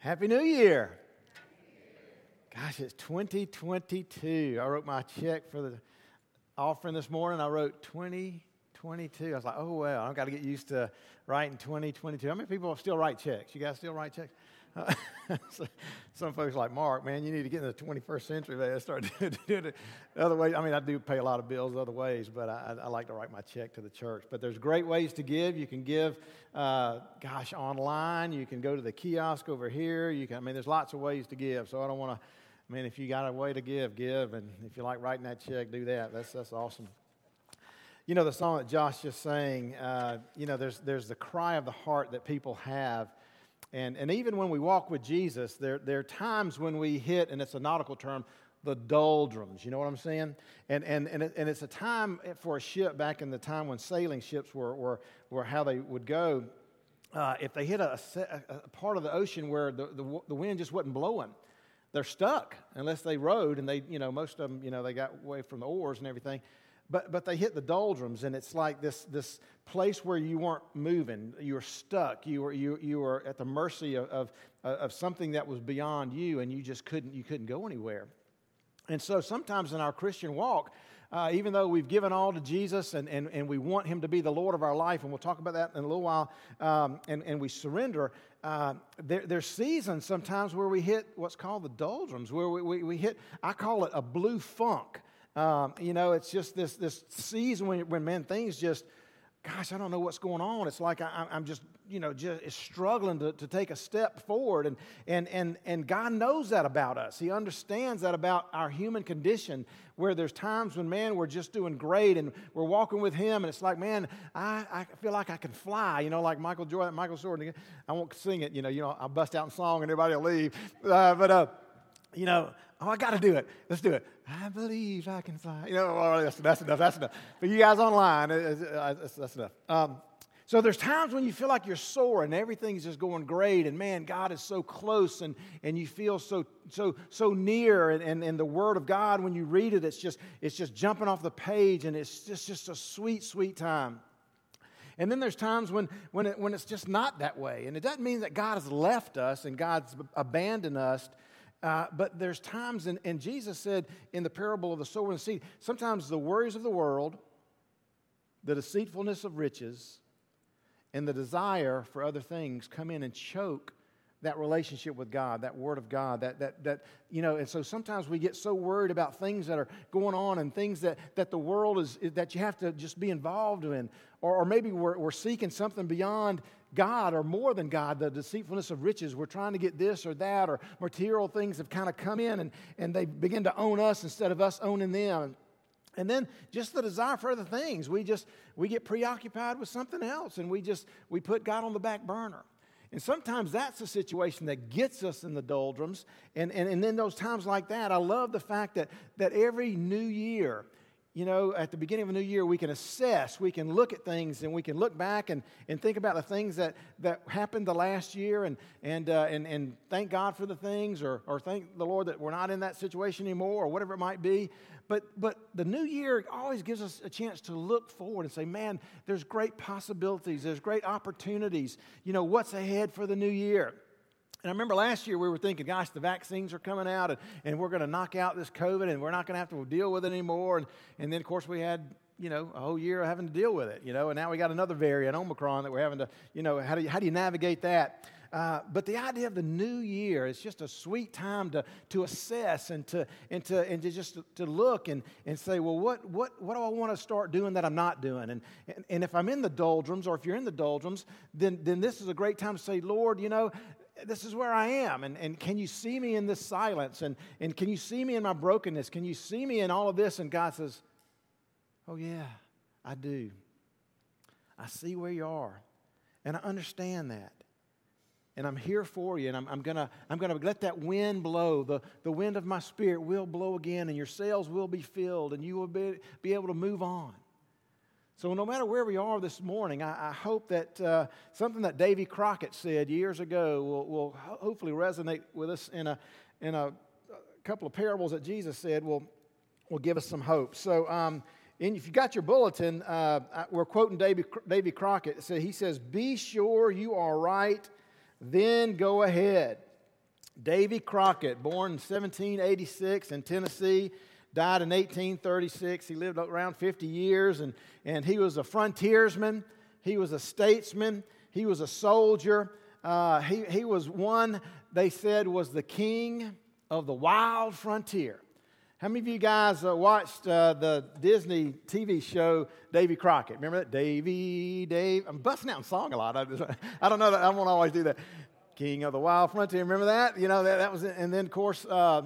Happy New Year. Gosh, it's 2022. I wrote my check for the offering this morning. I wrote 2022. I was like, oh, well, I've got to get used to writing 2022. How many people still write checks? You guys still write checks? Uh, Some folks like Mark, man, you need to get in the 21st century, man. Start doing it other ways. I mean, I do pay a lot of bills other ways, but I, I like to write my check to the church. But there's great ways to give. You can give, uh, gosh, online. You can go to the kiosk over here. You can. I mean, there's lots of ways to give. So I don't want to. I mean, if you got a way to give, give, and if you like writing that check, do that. That's that's awesome. You know the song that Josh just sang. Uh, you know, there's there's the cry of the heart that people have and, and even when we walk with Jesus, there, there are times when we hit, and it's a nautical term, the doldrums. You know what I'm saying? And, and, and, it, and it's a time for a ship back in the time when sailing ships were, were, were how they would go. Uh, if they hit a, a, part of the ocean where the, the, the wind just wasn't blowing, they're stuck unless they rowed and they, you know, most of them, you know, they got away from the oars and everything. But, but they hit the doldrums, and it's like this, this place where you weren't moving. You were stuck. You were, you, you were at the mercy of, of, of something that was beyond you, and you just couldn't, you couldn't go anywhere. And so sometimes in our Christian walk, uh, even though we've given all to Jesus and, and, and we want Him to be the Lord of our life, and we'll talk about that in a little while, um, and, and we surrender, uh, there, there's seasons sometimes where we hit what's called the doldrums, where we, we, we hit, I call it a blue funk. Um, you know, it's just this, this season when, when, man, things just, gosh, I don't know what's going on. It's like I, am just, you know, just struggling to, to take a step forward. And, and, and, and God knows that about us. He understands that about our human condition, where there's times when, man, we're just doing great and we're walking with Him. And it's like, man, I, I feel like I can fly, you know, like Michael Joy, Michael Jordan. I won't sing it, you know, you know, I'll bust out in song and everybody will leave. Uh, but, uh, you know, oh, I got to do it. Let's do it. I believe I can fly. You know, oh, that's, that's enough. That's enough. For you guys online, that's, that's enough. Um, so there's times when you feel like you're soar and everything's just going great, and man, God is so close, and, and you feel so so so near, and, and, and the Word of God, when you read it, it's just it's just jumping off the page, and it's just just a sweet, sweet time. And then there's times when, when, it, when it's just not that way. And it doesn't mean that God has left us and God's abandoned us. Uh, but there's times, and, and Jesus said in the parable of the sower and the seed, sometimes the worries of the world, the deceitfulness of riches, and the desire for other things come in and choke that relationship with God, that Word of God, that, that, that, you know, and so sometimes we get so worried about things that are going on and things that, that the world is, that you have to just be involved in. Or, or maybe we're, we're seeking something beyond God or more than God, the deceitfulness of riches. We're trying to get this or that, or material things have kind of come in and, and they begin to own us instead of us owning them. And then just the desire for other things. We just we get preoccupied with something else and we just we put God on the back burner. And sometimes that's the situation that gets us in the doldrums. And, and, and in those times like that, I love the fact that, that every new year, you know, at the beginning of a new year, we can assess, we can look at things, and we can look back and, and think about the things that, that happened the last year and, and, uh, and, and thank God for the things or, or thank the Lord that we're not in that situation anymore or whatever it might be. But, but the new year always gives us a chance to look forward and say, man, there's great possibilities, there's great opportunities. You know, what's ahead for the new year? And I remember last year we were thinking, gosh, the vaccines are coming out and, and we're going to knock out this COVID and we're not going to have to deal with it anymore. And, and then, of course, we had, you know, a whole year of having to deal with it, you know, and now we got another variant, Omicron, that we're having to, you know, how do you, how do you navigate that? Uh, but the idea of the new year is just a sweet time to, to assess and to, and to, and to just to look and, and say, well, what, what, what do I want to start doing that I'm not doing? And, and, and if I'm in the doldrums or if you're in the doldrums, then, then this is a great time to say, Lord, you know, this is where I am. And, and can you see me in this silence? And, and can you see me in my brokenness? Can you see me in all of this? And God says, Oh, yeah, I do. I see where you are. And I understand that. And I'm here for you. And I'm, I'm going to I'm gonna let that wind blow. The, the wind of my spirit will blow again, and your sails will be filled, and you will be, be able to move on. So, no matter where we are this morning, I, I hope that uh, something that Davy Crockett said years ago will, will hopefully resonate with us in a, in a couple of parables that Jesus said will, will give us some hope. So, um, and if you got your bulletin, uh, we're quoting Davy, Davy Crockett. So he says, Be sure you are right, then go ahead. Davy Crockett, born in 1786 in Tennessee, died in 1836. He lived around 50 years, and, and he was a frontiersman, he was a statesman, he was a soldier. Uh, he, he was one, they said, was the king of the wild frontier. How many of you guys uh, watched uh, the Disney TV show Davy Crockett? Remember that? Davy, Dave. I'm busting out in song a lot. I, just, I don't know that I won't want to always do that. King of the Wild Frontier. Remember that? You know, that, that was. And then, of course, uh,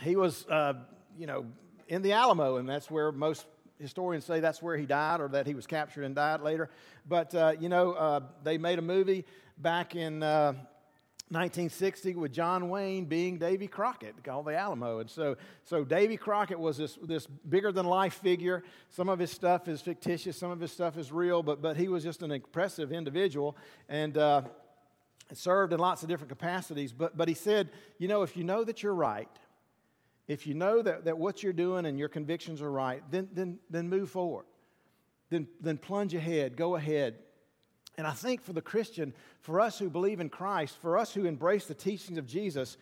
he was, uh, you know, in the Alamo, and that's where most historians say that's where he died or that he was captured and died later. But, uh, you know, uh, they made a movie back in 1960 with John Wayne being Davy Crockett, called the Alamo. And so, so Davy Crockett was this, this bigger than life figure. Some of his stuff is fictitious, some of his stuff is real, but, but he was just an impressive individual and uh, served in lots of different capacities. But, but he said, you know, if you know that you're right, if you know that, that what you're doing and your convictions are right, then, then, then move forward. Then, then plunge ahead, go ahead, and I think for the Christian, for us who believe in Christ, for us who embrace the teachings of Jesus,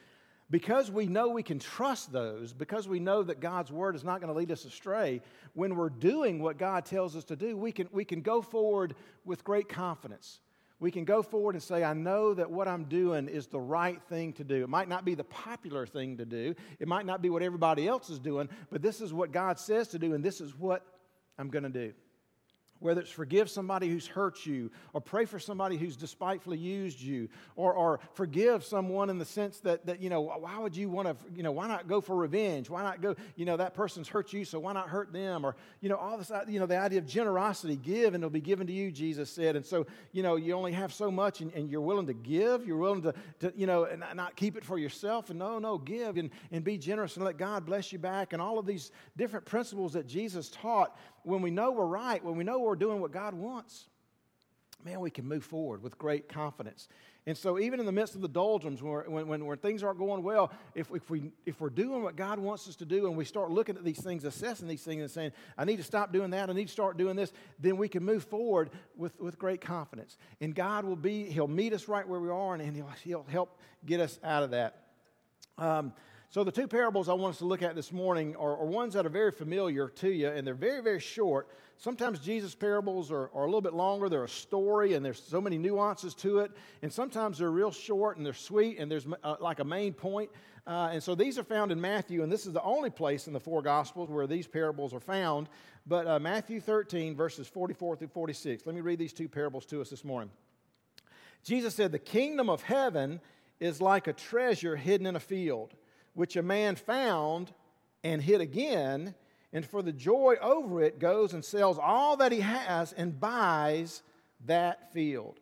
because we know we can trust those, because we know that God's word is not going to lead us astray, when we're doing what God tells us to do, we can, we can go forward with great confidence. We can go forward and say, I know that what I'm doing is the right thing to do. It might not be the popular thing to do, it might not be what everybody else is doing, but this is what God says to do, and this is what I'm going to do whether it's forgive somebody who's hurt you, or pray for somebody who's despitefully used you, or, or forgive someone in the sense that, that, you know, why would you want to, you know, why not go for revenge? Why not go, you know, that person's hurt you, so why not hurt them? Or, you know, all this, uh, you know, the idea of generosity, give and it'll be given to you, Jesus said. And so, you know, you only have so much and, and you're willing to give, you're willing to, to you know, and not keep it for yourself. And no, no, give and, and be generous and let God bless you back. And all of these different principles that Jesus taught when we know we're right, when we know we're doing what God wants, man, we can move forward with great confidence. And so, even in the midst of the doldrums, when, when, when, when, things aren't going well, if, if, we, if we're doing what God wants us to do and we start looking at these things, assessing these things, and saying, I need to stop doing that, I need to start doing this, then we can move forward with, with great confidence. And God will be, He'll meet us right where we are, and He'll, he'll help get us out of that. Um, so, the two parables I want us to look at this morning are, are, ones that are very familiar to you, and they're very, very short. Sometimes Jesus' parables are, are a little bit longer. They're a story, and there's so many nuances to it. And sometimes they're real short and they're sweet, and there's uh, like a main point. Uh, and so these are found in Matthew, and this is the only place in the four Gospels where these parables are found. But uh, Matthew 13, verses 44 through 46. Let me read these two parables to us this morning. Jesus said, The kingdom of heaven is like a treasure hidden in a field which a man found and hid again, and for the joy over it goes and sells all that he has and buys that field.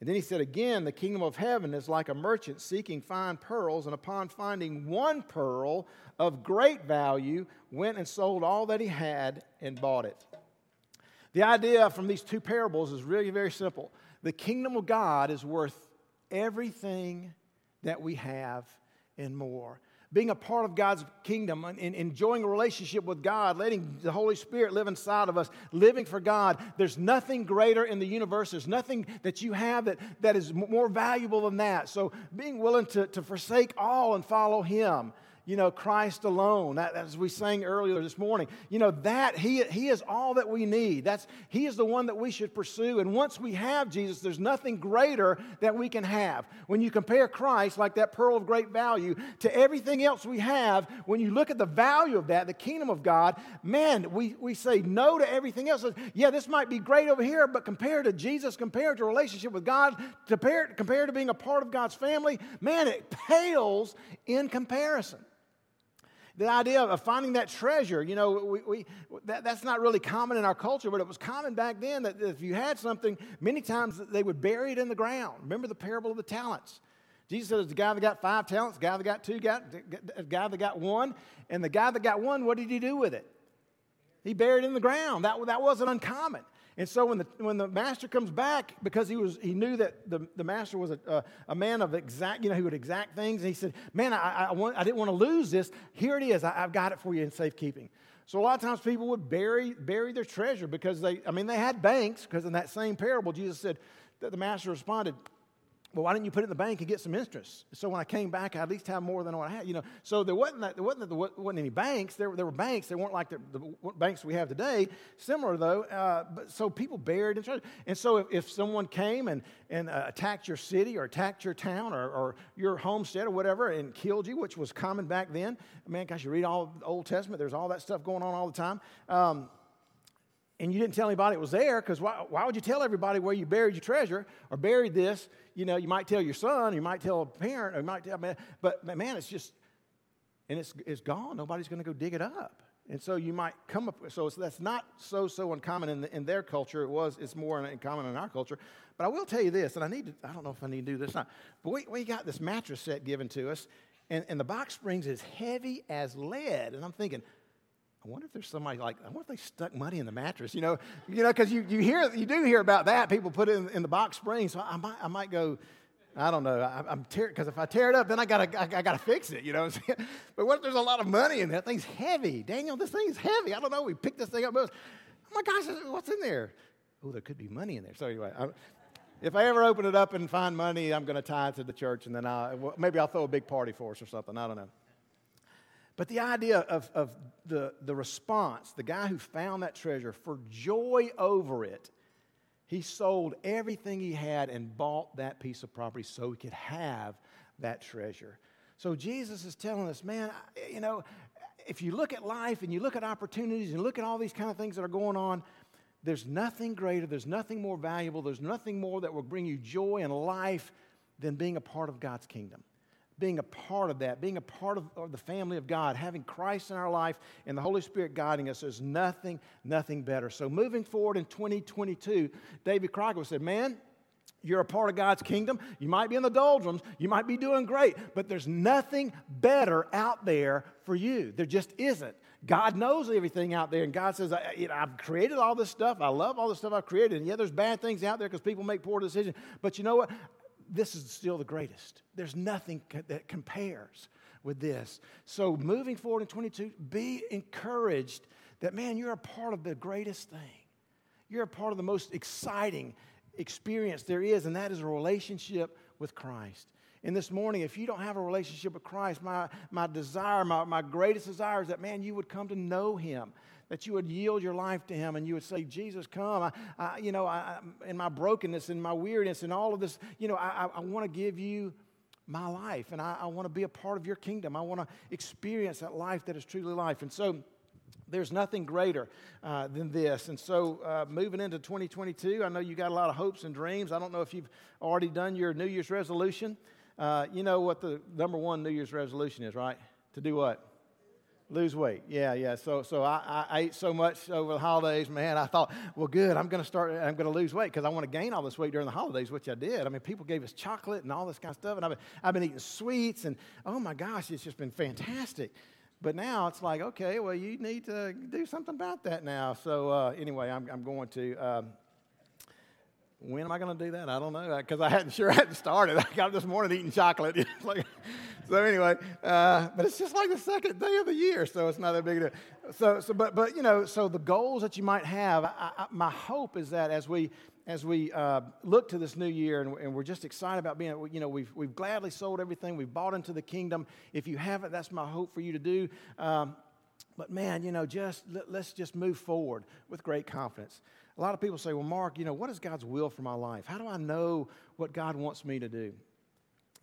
And then he said again, the kingdom of heaven is like a merchant seeking fine pearls, and upon finding one pearl of great value, went and sold all that he had and bought it. The idea from these two parables is really very simple. The kingdom of God is worth everything that we have and more being a part of God's kingdom and, enjoying a relationship with God, letting the Holy Spirit live inside of us, living for God. There's nothing greater in the universe. There's nothing that you have that, that is more valuable than that. So being willing to, to forsake all and follow Him you know, Christ alone. That, as we sang earlier this morning, you know, that he, he is all that we need. That's, he is the one that we should pursue. And once we have Jesus, there's nothing greater that we can have. When you compare Christ, like that pearl of great value, to everything else we have, when you look at the value of that, the kingdom of God, man, we, we say no to everything else. Yeah, this might be great over here, but compared to Jesus, compared to relationship with God, compared, compared to being a part of God's family, man, it pales in comparison the idea of finding that treasure, you know, we, we, that, that's not really common in our culture, but it was common back then that if you had something, many times they would bury it in the ground. Remember the parable of the talents. Jesus said, the guy that got five talents, the guy that got two, got, the guy that got one. And the guy that got one, what did he do with it? He buried it in the ground. That, that wasn't uncommon. And so when the, when the master comes back, because he, was, he knew that the, the master was a, a, a man of exact, you know, he would exact things, and he said, Man, I, I, want, I didn't want to lose this. Here it is. I, I've got it for you in safekeeping. So a lot of times people would bury, bury their treasure because they, I mean, they had banks, because in that same parable, Jesus said that the master responded, well, why didn't you put it in the bank and get some interest? So when I came back, I at least have more than what I had. You know, so there wasn't that, there wasn't, there wasn't any banks. There, there were banks. They weren't like the, the banks we have today. Similar though. Uh, but so people buried in treasure. And so if, if someone came and and uh, attacked your city or attacked your town or, or your homestead or whatever and killed you, which was common back then, man, gosh, you read all the Old Testament. There's all that stuff going on all the time. Um, and you didn't tell anybody it was there because why, why would you tell everybody where you buried your treasure or buried this? You know, you might tell your son, you might tell a parent, or you might tell, but man, it's just, and it's, it's gone. Nobody's going to go dig it up. And so you might come up, with, so that's not so, so uncommon in, the, in their culture. It was, it's more uncommon in our culture. But I will tell you this, and I need to, I don't know if I need to do this or not, but we, we got this mattress set given to us, and, and the box springs is heavy as lead. And I'm thinking, I wonder if there's somebody like, I wonder if they stuck money in the mattress, you know, you know, because you, you hear, you do hear about that. People put it in, in the box spring. So I might, I might go, I don't know. I, am because if I tear it up, then I gotta, I, I, gotta fix it. You know? But what if there's a lot of money in there? that thing's heavy? Daniel, this thing's heavy. I don't know. We picked this thing up. oh my gosh, what's in there? Oh, there could be money in there. So anyway, I, if I ever open it up and find money, I'm going to tie it to the church, and then I'll, maybe I'll throw a big party for us or something. I don't know. But the idea of, of the, the response, the guy who found that treasure for joy over it, he sold everything he had and bought that piece of property so he could have that treasure. So Jesus is telling us, man, you know, if you look at life and you look at opportunities and look at all these kind of things that are going on, there's nothing greater, there's nothing more valuable, there's nothing more that will bring you joy and life than being a part of God's kingdom being a part of that, being a part of, of, the family of God, having Christ in our life and the Holy Spirit guiding us, there's nothing, nothing better. So moving forward in 2022, David Crockett said, Man, you're a part of God's kingdom. You might be in the doldrums. You might be doing great, but there's nothing better out there for you. There just isn't. God knows everything out there, and God says, I've created all this stuff. I love all the stuff I've created. And yeah, there's bad things out there because people make poor decisions. But you know what? This is still the greatest. There's nothing that compares with this. So, moving forward in 22, be encouraged that, man, you're a part of the greatest thing. You're a part of the most exciting experience there is, and that is a relationship with Christ. And this morning, if you don't have a relationship with Christ, my, my desire, my, my greatest desire is that, man, you would come to know Him that you would yield your life to Him and you would say, Jesus, come. I, I you know, I, in my brokenness and my weirdness and all of this, you know, I, I want to give you my life and I, I want to be a part of your kingdom. I want to experience that life that is truly life. And so, there's nothing greater uh, than this. And so, uh, moving into 2022, I know you got a lot of hopes and dreams. I don't know if you've already done your New Year's resolution. Uh, you know what the number one New Year's resolution is, right? To do what? Lose weight. Yeah, yeah. So, so I, I, ate so much over the holidays, man. I thought, well, good. I'm going to start. I'm going to lose weight because I want to gain all this weight during the holidays, which I did. I mean, people gave us chocolate and all this kind of stuff, and I've been, I've been eating sweets, and oh my gosh, it's just been fantastic. But now it's like, okay, well, you need to do something about that now. So uh, anyway, I'm, I'm going to. Um, when am I going to do that? I don't know because I hadn't sure I hadn't started. I got up this morning eating chocolate. like, so anyway, uh, but it's just like the second day of the year, so it's not that big a deal. So, so but but you know, so the goals that you might have, I, I, my hope is that as we as we uh, look to this new year and, and, we're just excited about being, you know, we've, we've gladly sold everything, we've bought into the kingdom. If you haven't, that's my hope for you to do. Um, but man, you know, just let, let's just move forward with great confidence. A lot of people say, well, Mark, you know, what is God's will for my life? How do I know what God wants me to do?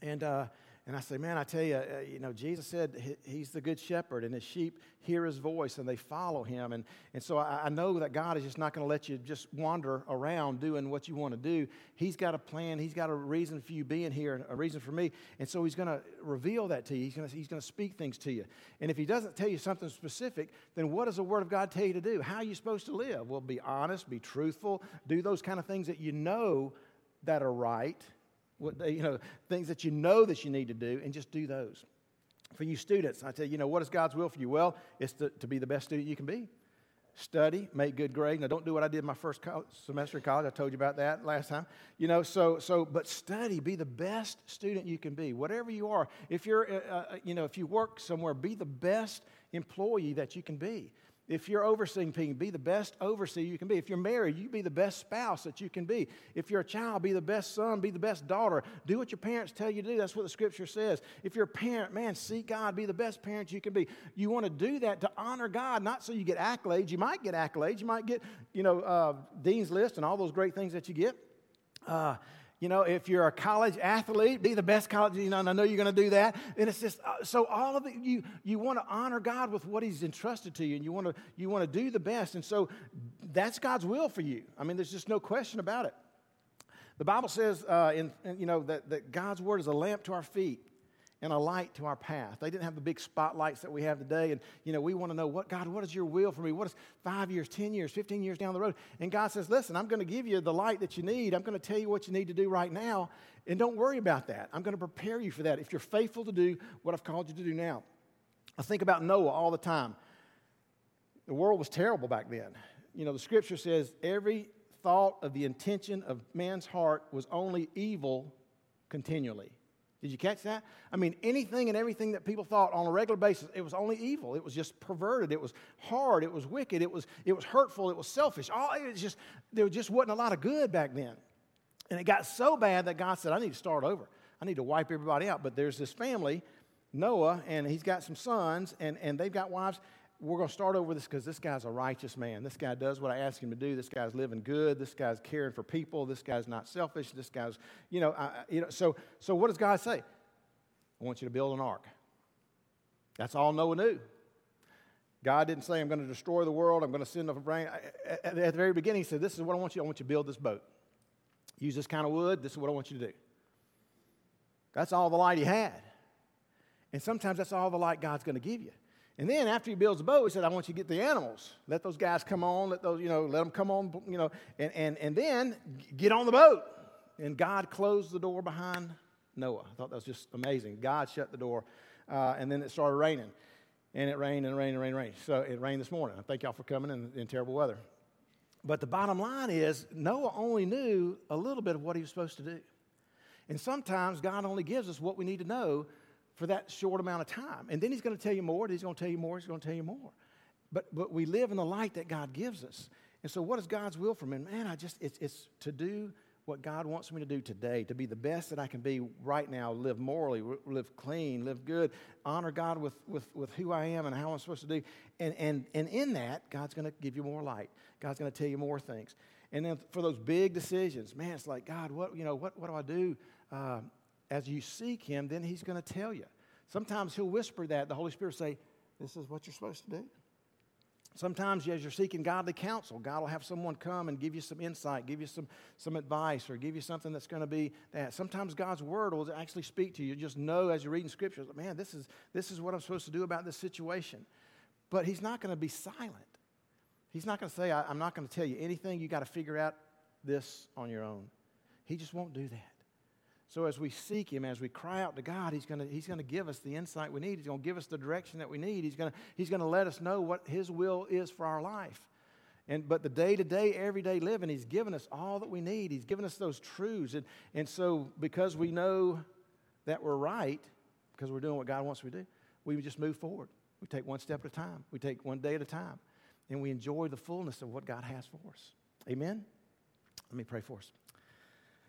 And, uh, and I say, man, I tell you, uh, you know, Jesus said he's the good shepherd, and his sheep hear his voice and they follow him. And, and so I, I know that God is just not going to let you just wander around doing what you want to do. He's got a plan, He's got a reason for you being here, a reason for me. And so He's going to reveal that to you. He's going he's going to speak things to you. And if He doesn't tell you something specific, then what does the Word of God tell you to do? How are you supposed to live? Well, be honest, be truthful, do those kind of things that you know that are right what, you know, things that you know that you need to do, and just do those. For you students, I tell you, you know, what is God's will for you? Well, it's to, to be the best student you can be. Study, make good grades. Now, don't do what I did my first college, semester of college. I told you about that last time. You know, so so, but study, be the best student you can be, whatever you are. If you're, uh, uh, you know, if you work somewhere, be the best employee that you can be If you're overseeing people, be the best overseer you can be. If you're married, you be the best spouse that you can be. If you're a child, be the best son, be the best daughter. Do what your parents tell you to do. That's what the scripture says. If you're a parent, man, seek God, be the best parent you can be. You want to do that to honor God, not so you get accolades. You might get accolades. You might get, you know, uh, Dean's List and all those great things that you get. Uh, you know, if you're a college athlete, be the best college. You know, and I know you're going to do that. And it's just uh, so all of it. You you want to honor God with what He's entrusted to you, and you want to you want to do the best. And so that's God's will for you. I mean, there's just no question about it. The Bible says, uh, in, in, you know, that, that God's word is a lamp to our feet and a light to our path. They didn't have the big spotlights that we have today. And, you know, we want to know what, God, what is your will for me? What is five years, 10 years, 15 years down the road? And God says, listen, I'm going to give you the light that you need. I'm going to tell you what you need to do right now. And don't worry about that. I'm going to prepare you for that if you're faithful to do what I've called you to do now. I think about Noah all the time. The world was terrible back then. You know, the scripture says every thought of the intention of man's heart was only evil continually. Did you catch that? I mean, anything and everything that people thought on a regular basis, it was only evil. It was just perverted. It was hard. It was wicked. It was, it was hurtful. It was selfish. All, it was just, there just wasn't a lot of good back then. And it got so bad that God said, I need to start over. I need to wipe everybody out. But there's this family, Noah, and he's got some sons, and, and they've got wives we're going to start over this because this guy's a righteous man. This guy does what I ask him to do. This guy's living good. This guy's caring for people. This guy's not selfish. This guy's, you know, I, you know. So, so what does God say? I want you to build an ark. That's all Noah knew. God didn't say, I'm going to destroy the world. I'm going to send a rain. At the very beginning, He said, This is what I want you. I want you to build this boat. Use this kind of wood. This is what I want you to do. That's all the light He had. And sometimes that's all the light God's going to give you. And then after he builds the boat, he said, I want you to get the animals. Let those guys come on, let those, you know, let them come on, you know, and, and, and then get on the boat. And God closed the door behind Noah. I thought that was just amazing. God shut the door, uh, and then it started raining. And it rained and rained and rained and rained. So it rained this morning. I thank y'all for coming in, in terrible weather. But the bottom line is, Noah only knew a little bit of what he was supposed to do. And sometimes God only gives us what we need to know for that short amount of time. And then he's going to tell you more, he's going to tell you more, he's going to tell you more. But, but we live in the light that God gives us. And so, what is God's will for me? Man, I just, it's, it's to do what God wants me to do today, to be the best that I can be right now, live morally, live clean, live good, honor God with, with, with who I am and how I'm supposed to do. And, and, and in that, God's going to give you more light. God's going to tell you more things. And then for those big decisions, man, it's like, God, what, you know, what, what do I do? Uh, as you seek Him, then He's going to tell you. Sometimes He'll whisper that. The Holy Spirit say, This is what you're supposed to do. Sometimes, as you're seeking godly counsel, God will have someone come and give you some insight, give you some, some advice, or give you something that's going to be that. Sometimes God's word will actually speak to you. Just know as you're reading scriptures, man, this is, this is what I'm supposed to do about this situation. But He's not going to be silent. He's not going to say, I'm not going to tell you anything. You got to figure out this on your own. He just won't do that. So as we seek Him, as we cry out to God, He's going he's to give us the insight we need. He's going to give us the direction that we need. He's going he's to let us know what His will is for our life. And, but the day to day, everyday living, He's given us all that we need. He's given us those truths. And, and so, because we know that we're right, because we're doing what God wants us to do, we just move forward. We take one step at a time, we take one day at a time, and we enjoy the fullness of what God has for us. Amen? Let me pray for us.